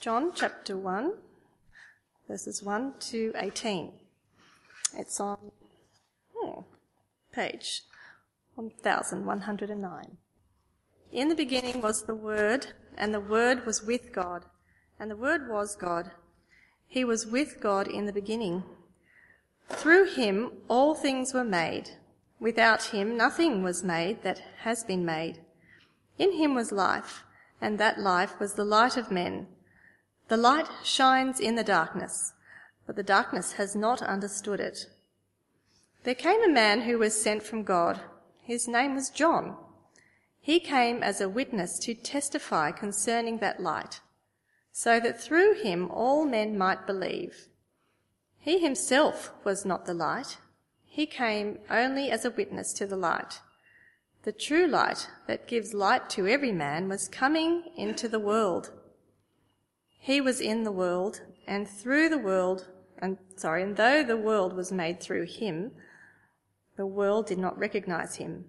John chapter 1, verses 1 to 18. It's on oh, page 1109. In the beginning was the Word, and the Word was with God, and the Word was God. He was with God in the beginning. Through him all things were made. Without him nothing was made that has been made. In him was life, and that life was the light of men. The light shines in the darkness, but the darkness has not understood it. There came a man who was sent from God. His name was John. He came as a witness to testify concerning that light, so that through him all men might believe. He himself was not the light. He came only as a witness to the light. The true light that gives light to every man was coming into the world. He was in the world, and through the world, and sorry, and though the world was made through him, the world did not recognize him.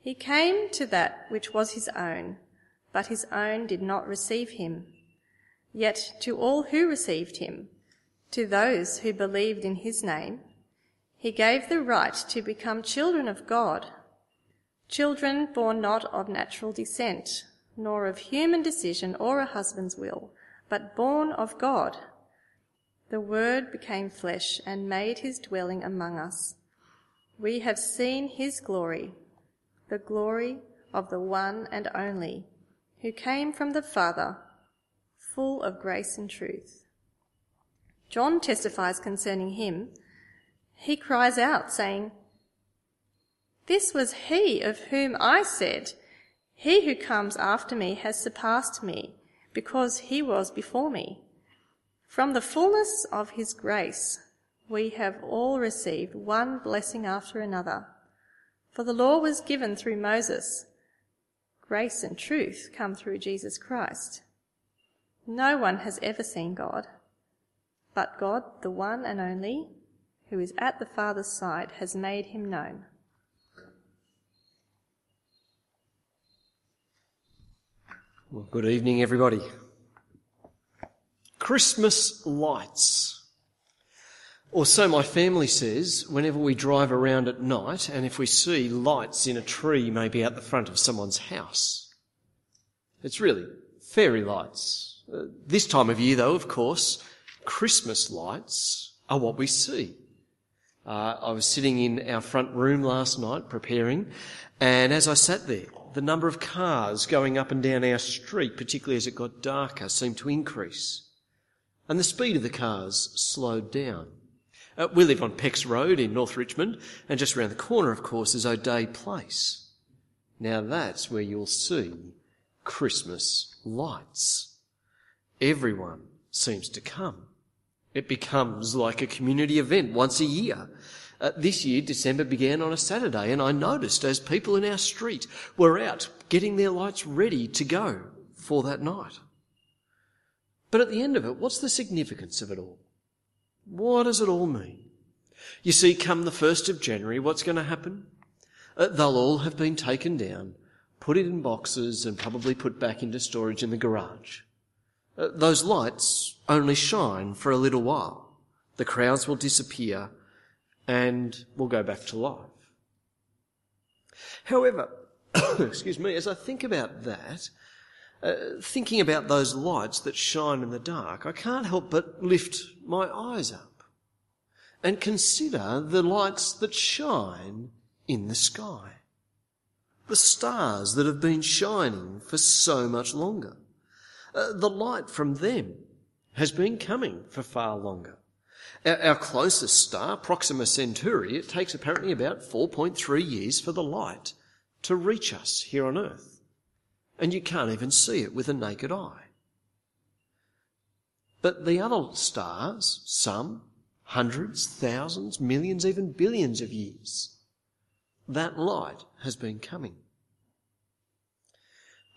He came to that which was his own, but his own did not receive him. Yet to all who received him, to those who believed in his name, he gave the right to become children of God, children born not of natural descent, nor of human decision or a husband's will, but born of God. The Word became flesh and made his dwelling among us. We have seen his glory, the glory of the one and only, who came from the Father, full of grace and truth. John testifies concerning him. He cries out, saying, This was he of whom I said, he who comes after me has surpassed me, because he was before me. From the fullness of his grace, we have all received one blessing after another. For the law was given through Moses. Grace and truth come through Jesus Christ. No one has ever seen God, but God, the one and only, who is at the Father's side, has made him known. Well, good evening, everybody. Christmas lights. Or so my family says whenever we drive around at night and if we see lights in a tree maybe out the front of someone's house. It's really fairy lights. Uh, this time of year though, of course, Christmas lights are what we see. Uh, I was sitting in our front room last night preparing and as I sat there, the number of cars going up and down our street, particularly as it got darker, seemed to increase. And the speed of the cars slowed down. Uh, we live on Pecks Road in North Richmond, and just around the corner, of course, is O'Day Place. Now that's where you'll see Christmas lights. Everyone seems to come. It becomes like a community event once a year. Uh, this year, December began on a Saturday, and I noticed as people in our street were out getting their lights ready to go for that night. But at the end of it, what's the significance of it all? What does it all mean? You see, come the 1st of January, what's going to happen? Uh, they'll all have been taken down, put it in boxes, and probably put back into storage in the garage. Uh, those lights only shine for a little while. The crowds will disappear and we'll go back to life. However, excuse me, as I think about that, uh, thinking about those lights that shine in the dark, I can't help but lift my eyes up and consider the lights that shine in the sky. The stars that have been shining for so much longer. Uh, the light from them has been coming for far longer. Our, closest star, Proxima Centauri, it takes apparently about 4.3 years for the light to reach us here on Earth. And you can't even see it with a naked eye. But the other stars, some, hundreds, thousands, millions, even billions of years, that light has been coming.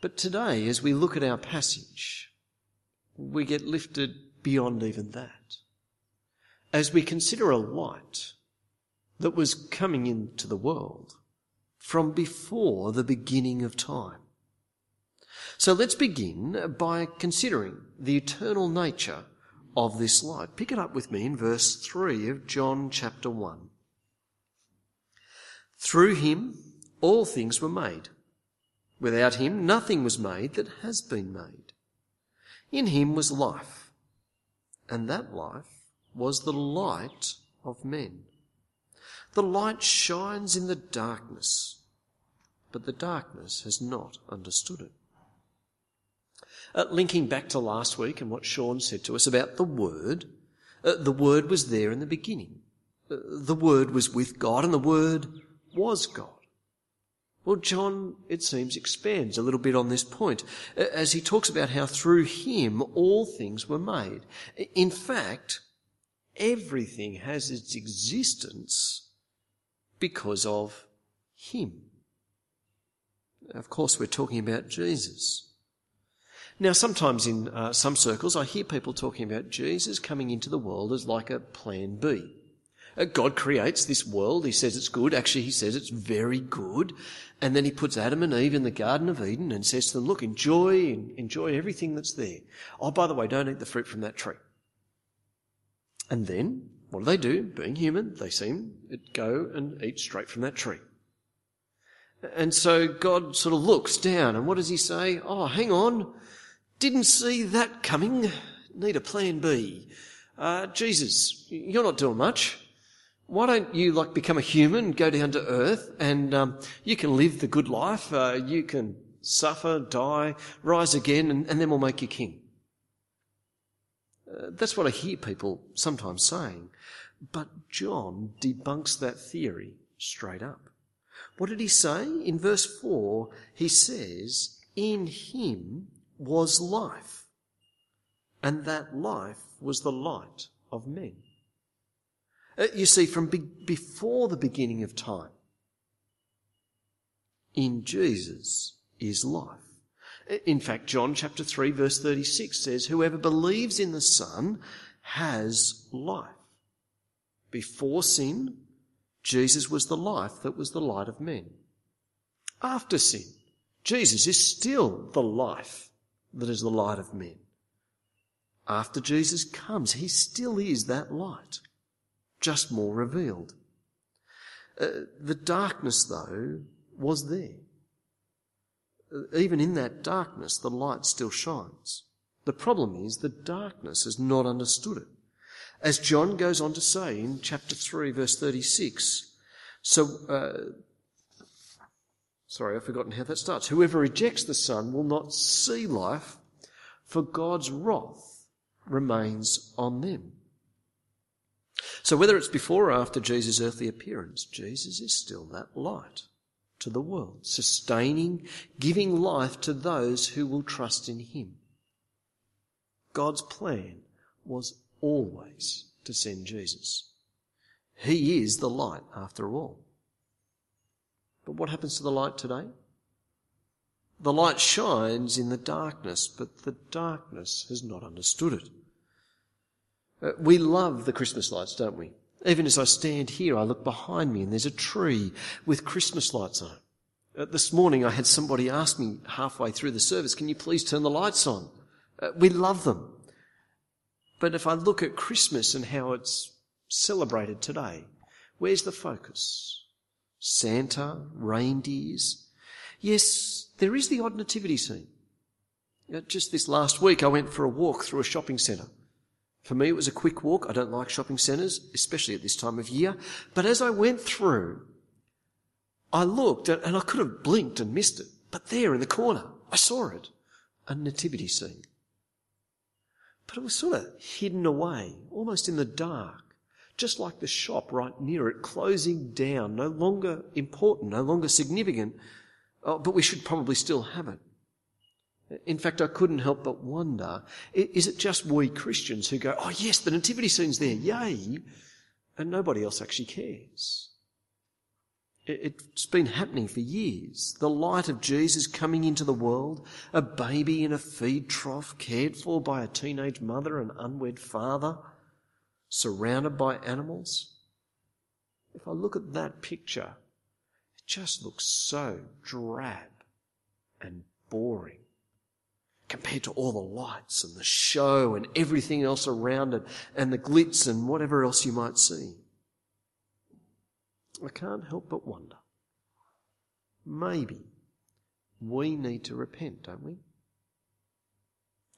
But today, as we look at our passage, we get lifted beyond even that as we consider a light that was coming into the world from before the beginning of time. So let's begin by considering the eternal nature of this light. Pick it up with me in verse 3 of John chapter 1. Through him all things were made. Without him nothing was made that has been made. In him was life, and that life was the light of men. The light shines in the darkness, but the darkness has not understood it. Uh, linking back to last week and what Sean said to us about the Word, uh, the Word was there in the beginning. Uh, the Word was with God and the Word was God. Well, John, it seems, expands a little bit on this point uh, as he talks about how through him all things were made. In fact, everything has its existence because of him. Of course, we're talking about Jesus. Now, sometimes in uh, some circles, I hear people talking about Jesus coming into the world as like a plan B. Uh, God creates this world. He says it's good. Actually, he says it's very good. And then he puts Adam and Eve in the Garden of Eden and says to them, look, enjoy, enjoy everything that's there. Oh, by the way, don't eat the fruit from that tree. And then, what do they do? Being human, they seem to go and eat straight from that tree. And so God sort of looks down and what does he say? Oh, hang on. Didn't see that coming. Need a plan B. Uh, Jesus, you're not doing much. Why don't you like become a human, go down to earth, and um, you can live the good life. Uh, you can suffer, die, rise again, and, and then we'll make you king. That's what I hear people sometimes saying. But John debunks that theory straight up. What did he say? In verse 4, he says, In him was life, and that life was the light of men. Uh, you see, from be- before the beginning of time, in Jesus is life. In fact, John chapter 3 verse 36 says, whoever believes in the Son has life. Before sin, Jesus was the life that was the light of men. After sin, Jesus is still the life that is the light of men. After Jesus comes, he still is that light, just more revealed. Uh, the darkness, though, was there. Uh, even in that darkness, the light still shines. The problem is the darkness has not understood it. As John goes on to say in chapter 3, verse 36, so, uh, Sorry, I've forgotten how that starts. Whoever rejects the Son will not see life, for God's wrath remains on them. So whether it's before or after Jesus' earthly appearance, Jesus is still that light to the world, sustaining, giving life to those who will trust in Him. God's plan was always to send Jesus. He is the light after all. But what happens to the light today? The light shines in the darkness, but the darkness has not understood it. Uh, we love the Christmas lights, don't we? Even as I stand here, I look behind me and there's a tree with Christmas lights on. Uh, this morning I had somebody ask me halfway through the service, can you please turn the lights on? Uh, we love them. But if I look at Christmas and how it's celebrated today, where's the focus? Santa, reindeers. Yes, there is the odd nativity scene. Just this last week, I went for a walk through a shopping centre. For me, it was a quick walk. I don't like shopping centres, especially at this time of year. But as I went through, I looked and I could have blinked and missed it. But there in the corner, I saw it. A nativity scene. But it was sort of hidden away, almost in the dark just like the shop right near it, closing down, no longer important, no longer significant, oh, but we should probably still have it. In fact, I couldn't help but wonder, is it just we Christians who go, oh yes, the nativity scene's there, yay, and nobody else actually cares? It's been happening for years. The light of Jesus coming into the world, a baby in a feed trough cared for by a teenage mother and unwed father, surrounded by animals. If I look at that picture, it just looks so drab and boring. Compared to all the lights and the show and everything else around it and the glitz and whatever else you might see. I can't help but wonder. Maybe we need to repent, don't we?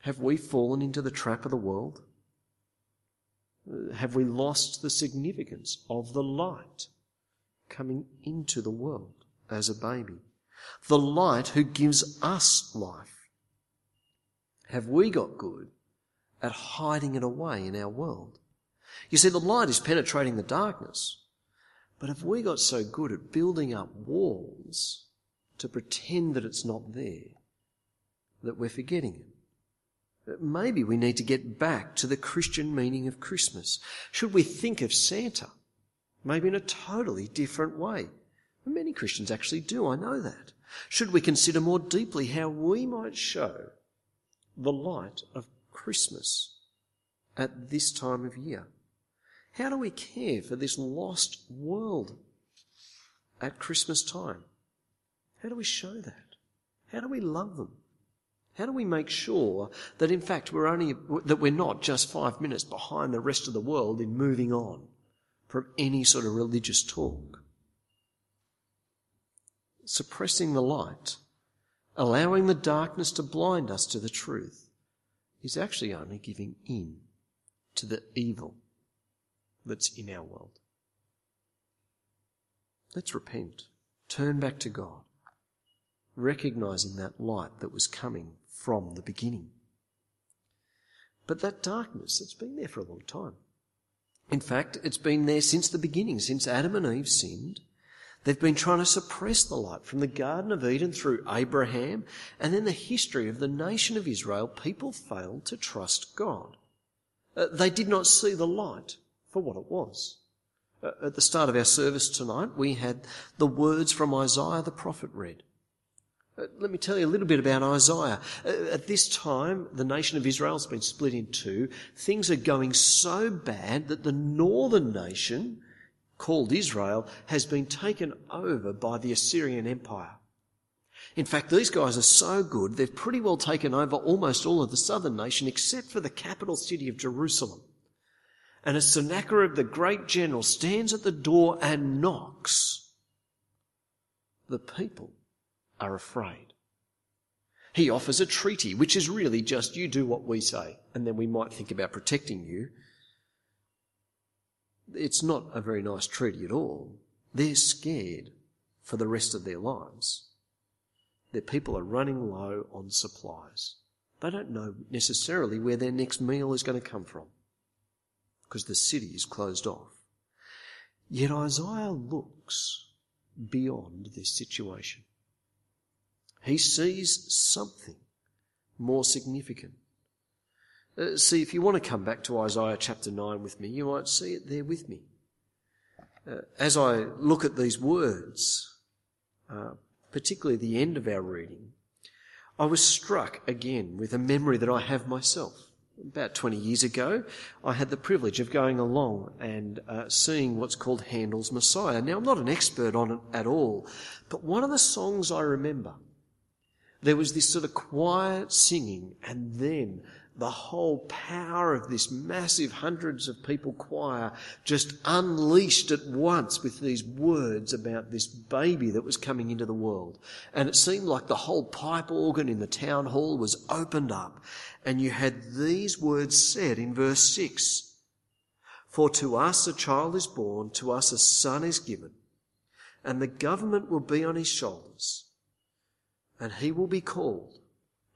Have we fallen into the trap of the world? Have we lost the significance of the light coming into the world as a baby? The light who gives us life. Have we got good at hiding it away in our world? You see, the light is penetrating the darkness. But have we got so good at building up walls to pretend that it's not there that we're forgetting it? Maybe we need to get back to the Christian meaning of Christmas. Should we think of Santa? Maybe in a totally different way. Many Christians actually do, I know that. Should we consider more deeply how we might show the light of Christmas at this time of year? How do we care for this lost world at Christmas time? How do we show that? How do we love them? How do we make sure that in fact we're only, that we're not just five minutes behind the rest of the world in moving on from any sort of religious talk? Suppressing the light, allowing the darkness to blind us to the truth, is actually only giving in to the evil that's in our world. Let's repent. Turn back to God, recognizing that light that was coming from the beginning. But that darkness, it's been there for a long time. In fact, it's been there since the beginning, since Adam and Eve sinned. They've been trying to suppress the light from the Garden of Eden through Abraham, and then the history of the nation of Israel, people failed to trust God. Uh, they did not see the light for what it was. Uh, at the start of our service tonight, we had the words from Isaiah the prophet read. Uh, let me tell you a little bit about Isaiah. Uh, at this time, the nation of Israel has been split in two. Things are going so bad that the northern nation, called Israel, has been taken over by the Assyrian Empire. In fact, these guys are so good, they've pretty well taken over almost all of the southern nation except for the capital city of Jerusalem. And as Sennacherib, the great general, stands at the door and knocks, the people are afraid. He offers a treaty, which is really just you do what we say, and then we might think about protecting you. It's not a very nice treaty at all. They're scared for the rest of their lives. Their people are running low on supplies. They don't know necessarily where their next meal is going to come from because the city is closed off. Yet Isaiah looks beyond this situation. He sees something more significant. Uh, see, if you want to come back to Isaiah chapter 9 with me, you might see it there with me. Uh, as I look at these words, uh, particularly the end of our reading, I was struck again with a memory that I have myself about 20 years ago, I had the privilege of going along and uh, seeing what's called Handel's Messiah. Now, I'm not an expert on it at all, but one of the songs I remember, there was this sort of quiet singing and then the whole power of this massive hundreds of people choir just unleashed at once with these words about this baby that was coming into the world. And it seemed like the whole pipe organ in the town hall was opened up and you had these words said in verse 6 For to us a child is born, to us a son is given, and the government will be on his shoulders, and he will be called.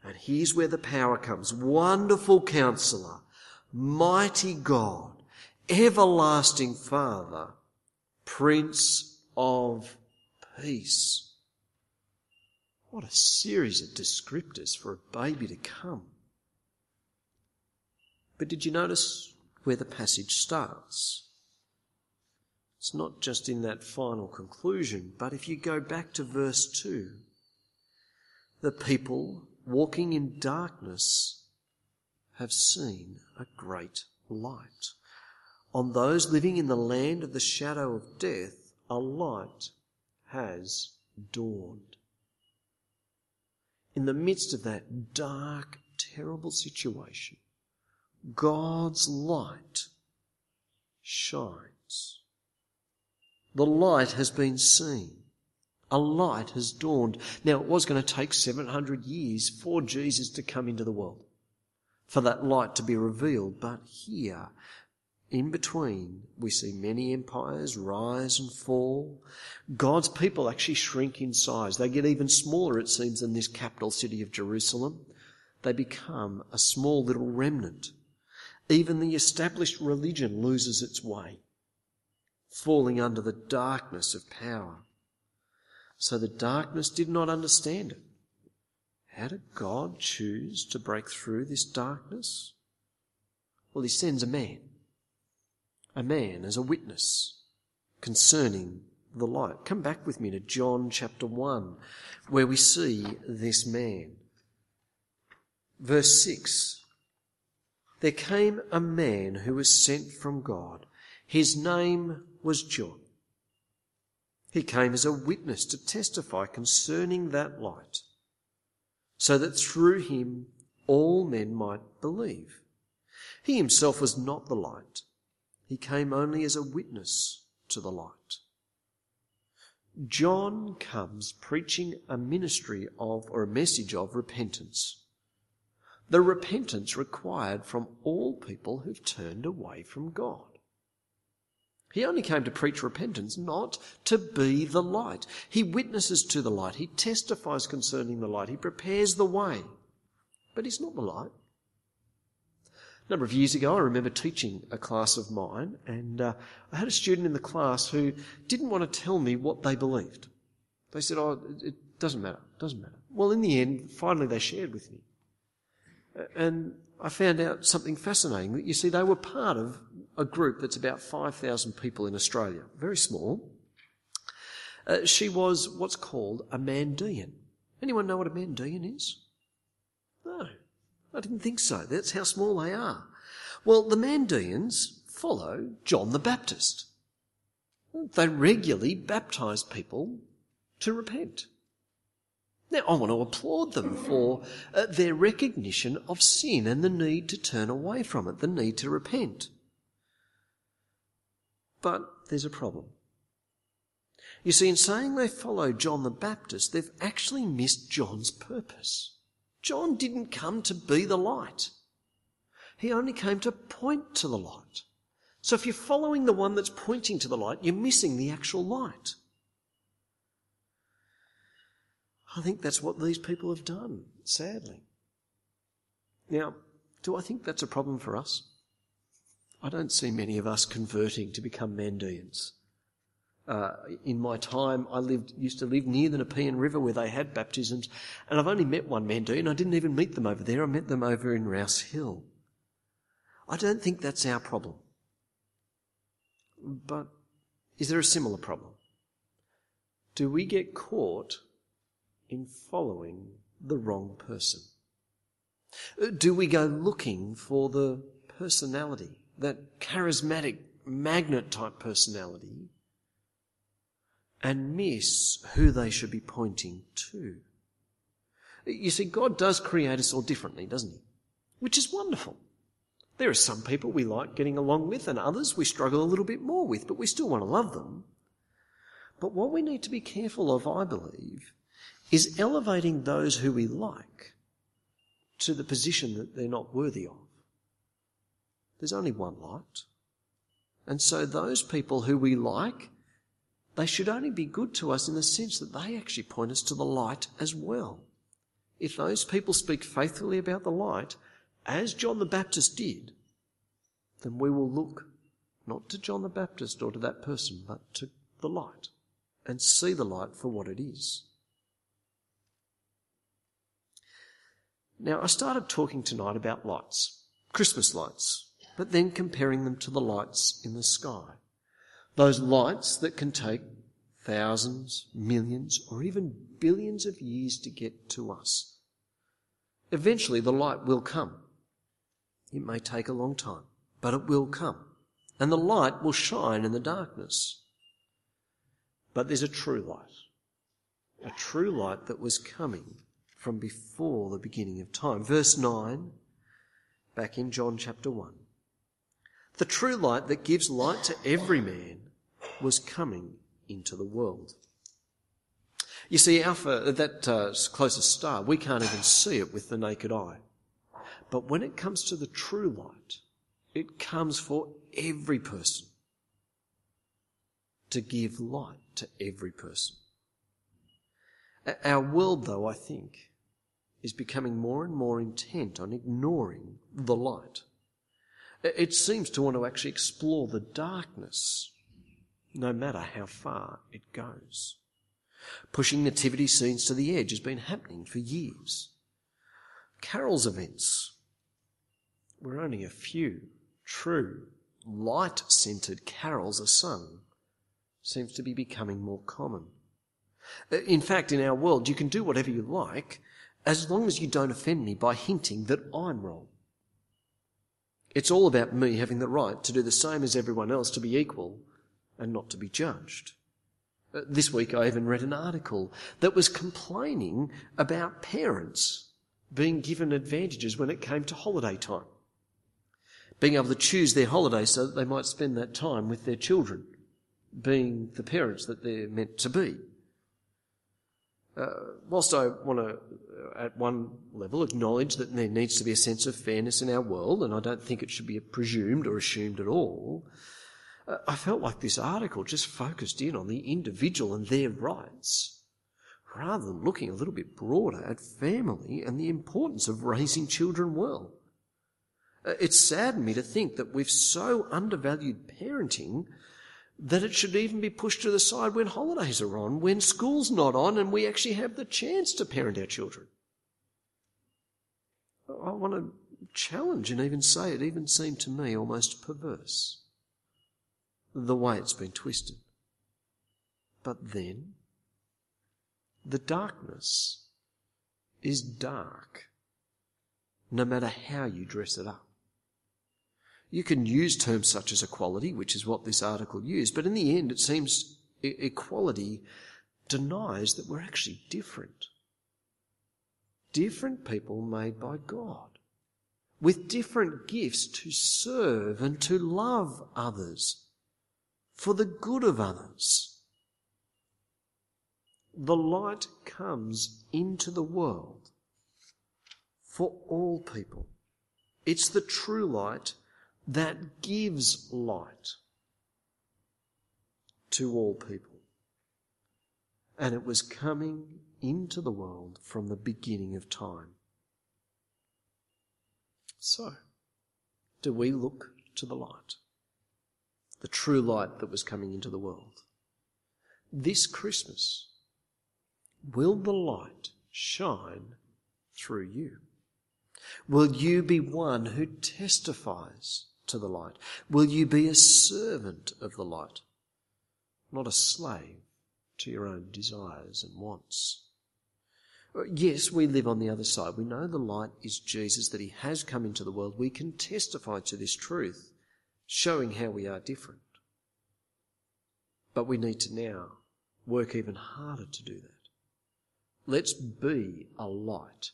And here's where the power comes Wonderful counselor, mighty God, everlasting Father, Prince of Peace. What a series of descriptors for a baby to come. But did you notice where the passage starts? It's not just in that final conclusion, but if you go back to verse 2, the people walking in darkness have seen a great light. On those living in the land of the shadow of death, a light has dawned. In the midst of that dark terrible situation, God's light shines. The light has been seen. A light has dawned. Now, it was going to take 700 years for Jesus to come into the world, for that light to be revealed. But here, in between, we see many empires rise and fall. God's people actually shrink in size. They get even smaller, it seems, than this capital city of Jerusalem. They become a small little remnant. Even the established religion loses its way, falling under the darkness of power. So the darkness did not understand it. How did God choose to break through this darkness? Well, he sends a man. A man as a witness concerning the light. Come back with me to John chapter 1, where we see this man. Verse 6 There came a man who was sent from God. His name was John. He came as a witness to testify concerning that light, so that through him all men might believe. He himself was not the light. He came only as a witness to the light. John comes preaching a ministry of, or a message of repentance. The repentance required from all people who've turned away from God. He only came to preach repentance, not to be the light. He witnesses to the light. He testifies concerning the light. He prepares the way. But he's not the light. A number of years ago, I remember teaching a class of mine, and uh, I had a student in the class who didn't want to tell me what they believed. They said, Oh, it doesn't matter, it doesn't matter. Well, in the end, finally they shared with me. And I found out something fascinating that you see, they were part of a group that's about 5,000 people in Australia, very small. Uh, she was what's called a Mandean. Anyone know what a Mandean is? No, I didn't think so. That's how small they are. Well, the Mandeans follow John the Baptist. They regularly baptise people to repent. Now, I want to applaud them for uh, their recognition of sin and the need to turn away from it, the need to repent. But there's a problem. You see, in saying they follow John the Baptist, they've actually missed John's purpose. John didn't come to be the light. He only came to point to the light. So if you're following the one that's pointing to the light, you're missing the actual light. I think that's what these people have done, sadly. Now, do I think that's a problem for us? I don't see many of us converting to become Mandeans. Uh, in my time, I lived, used to live near the Nepean River where they had baptisms, and I've only met one Mandean. I didn't even meet them over there. I met them over in Rouse Hill. I don't think that's our problem. But is there a similar problem? Do we get caught in following the wrong person? Do we go looking for the personality that charismatic magnet type personality and miss who they should be pointing to. You see, God does create us all differently, doesn't He? Which is wonderful. There are some people we like getting along with and others we struggle a little bit more with, but we still want to love them. But what we need to be careful of, I believe, is elevating those who we like to the position that they're not worthy of. There's only one light. And so those people who we like, they should only be good to us in the sense that they actually point us to the light as well. If those people speak faithfully about the light, as John the Baptist did, then we will look not to John the Baptist or to that person, but to the light and see the light for what it is. Now, I started talking tonight about lights, Christmas lights but then comparing them to the lights in the sky. Those lights that can take thousands, millions, or even billions of years to get to us. Eventually the light will come. It may take a long time, but it will come. And the light will shine in the darkness. But there's a true light. A true light that was coming from before the beginning of time. Verse 9, back in John chapter 1. The true light that gives light to every man was coming into the world. You see, Alpha, that uh, closest star, we can't even see it with the naked eye. But when it comes to the true light, it comes for every person to give light to every person. Our world, though, I think, is becoming more and more intent on ignoring the light. It seems to want to actually explore the darkness, no matter how far it goes. Pushing nativity scenes to the edge has been happening for years. Carols events, where only a few true, light centered carols are sung, seems to be becoming more common. Uh, in fact, in our world, you can do whatever you like as long as you don't offend me by hinting that I'm wrong. It's all about me having the right to do the same as everyone else, to be equal and not to be judged. Uh, this week I even read an article that was complaining about parents being given advantages when it came to holiday time. Being able to choose their holiday so that they might spend that time with their children, being the parents that they're meant to be. Uh, whilst I want to, uh, at one level, acknowledge that there needs to be a sense of fairness in our world, and I don't think it should be presumed or assumed at all, uh, I felt like this article just focused in on the individual and their rights, rather than looking a little bit broader at family and the importance of raising children well. Uh, it saddened me to think that we've so undervalued parenting that it should even be pushed to the side when holidays are on, when school's not on, and we actually have the chance to parent our children. I want to challenge and even say it even seemed to me almost perverse the way it's been twisted. But then, the darkness is dark, no matter how you dress it up. You can use terms such as equality, which is what this article used, but in the end, it seems equality denies that we're actually different. Different people made by God, with different gifts to serve and to love others for the good of others. The light comes into the world for all people. It's the true light that gives light to all people. And it was coming into the world from the beginning of time. So, do we look to the light? The true light that was coming into the world. This Christmas, will the light shine through you? Will you be one who testifies to the light? Will you be a servant of the light, not a slave to your own desires and wants? Yes, we live on the other side. We know the light is Jesus, that he has come into the world. We can testify to this truth, showing how we are different. But we need to now work even harder to do that. Let's be a light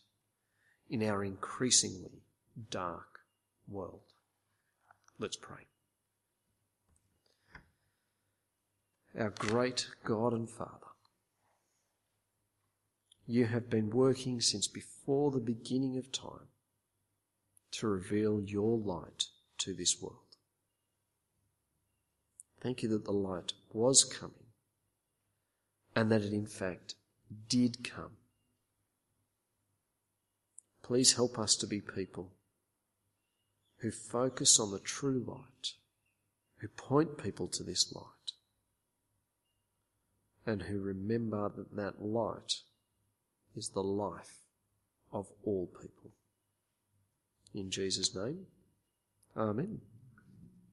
in our increasingly dark world. Let's pray. Our great God and Father, you have been working since before the beginning of time to reveal your light to this world. Thank you that the light was coming and that it in fact did come. Please help us to be people who focus on the true light, who point people to this light, and who remember that that light is the life of all people. In Jesus' name, Amen.